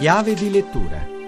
Chiave di lettura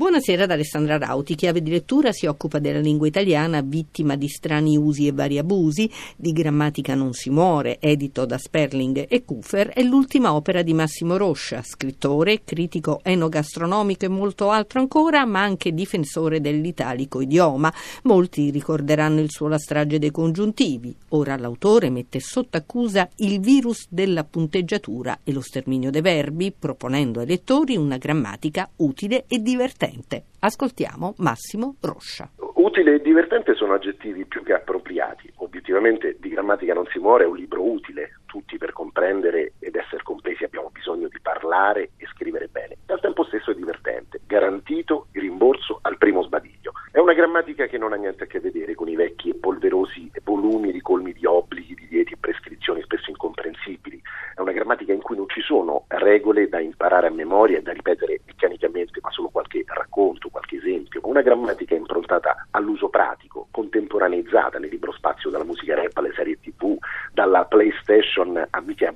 Buonasera ad Alessandra Rauti, chiave di lettura si occupa della lingua italiana vittima di strani usi e vari abusi, di Grammatica non si muore, edito da Sperling e Kufer, è l'ultima opera di Massimo Roscia, scrittore, critico enogastronomico e molto altro ancora, ma anche difensore dell'italico idioma. Molti ricorderanno il suo La strage dei congiuntivi. Ora l'autore mette sotto accusa il virus della punteggiatura e lo sterminio dei verbi, proponendo ai lettori una grammatica utile e divertente divertente. Ascoltiamo Massimo Roscia. Utile e divertente sono aggettivi più che appropriati. Obiettivamente di grammatica non si muore, è un libro utile. Tutti per comprendere ed essere compresi abbiamo bisogno di parlare e scrivere bene. Al tempo stesso è divertente, garantito il rimborso al primo sbadiglio. È una grammatica che non ha niente a che vedere con i vecchi e polverosi volumi ricolmi di obblighi, di dieti e prescrizioni spesso incomprensibili. È una grammatica in cui non ci sono regole da imparare a memoria e da ripetere meccanicamente, ma solo qualche racconto, qualche esempio. Una grammatica improntata all'uso pratico, contemporaneizzata nel libro spazio dalla musica rap alle serie tv, dalla PlayStation a Mickey. È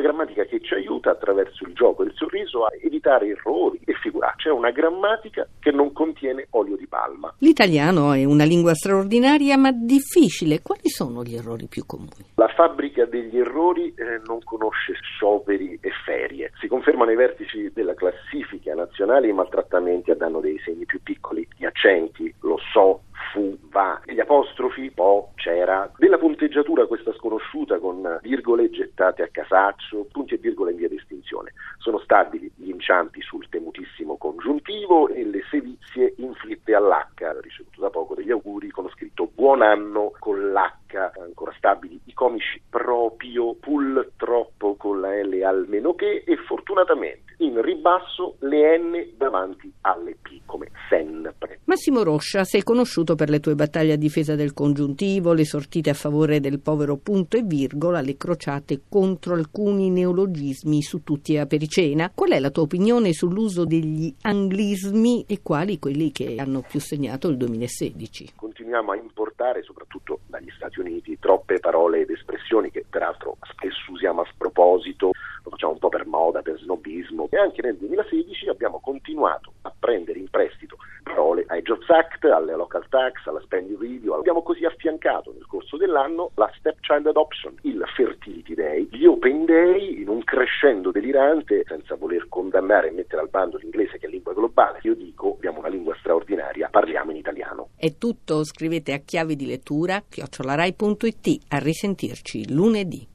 una grammatica che ci aiuta attraverso il gioco e il sorriso a evitare errori e figuracce. È una grammatica che non contiene olio di palma. L'italiano è una lingua straordinaria ma difficile. Quali sono gli errori più comuni? La fabbrica degli errori eh, non conosce scioperi e ferie. Si confermano i vertici della classifica nazionale i maltrattamenti a danno dei segni più piccoli, gli accenti, lo so, fu, va, gli apostrofi, po, c'era, della punteggiatura questa sconosciuta con virgole gettate a casaccio, punti e virgole in via di estinzione. Sono stabili gli inciampi sul temutissimo congiuntivo e le sevizie inflitte all'H, ricevuto da poco degli auguri con scritto buon anno con l'H, ancora stabili i comici proprio, pull troppo con la L almeno che e fortunatamente ribasso le N davanti alle P come sempre. Massimo Roscia, sei conosciuto per le tue battaglie a difesa del congiuntivo, le sortite a favore del povero punto e virgola, le crociate contro alcuni neologismi su tutti a pericena. Qual è la tua opinione sull'uso degli anglismi e quali quelli che hanno più segnato il 2016? Continuiamo a importare, soprattutto dagli Stati Uniti, troppe parole ed espressioni che peraltro spesso usiamo a sproposito, lo facciamo un po' per moda, per snobismo e anche nel 2016 abbiamo continuato a prendere in prestito parole ai Jobs Act, alle local tax, alla spending review. Abbiamo così affiancato nel corso dell'anno la stepchild adoption, il fertility day, gli open day in un crescendo delirante, senza voler condannare e mettere al bando l'inglese che è lingua globale. Io dico, abbiamo una lingua straordinaria, parliamo in italiano. È tutto, scrivete a chiavi di lettura chiocciolarai.it. A risentirci lunedì.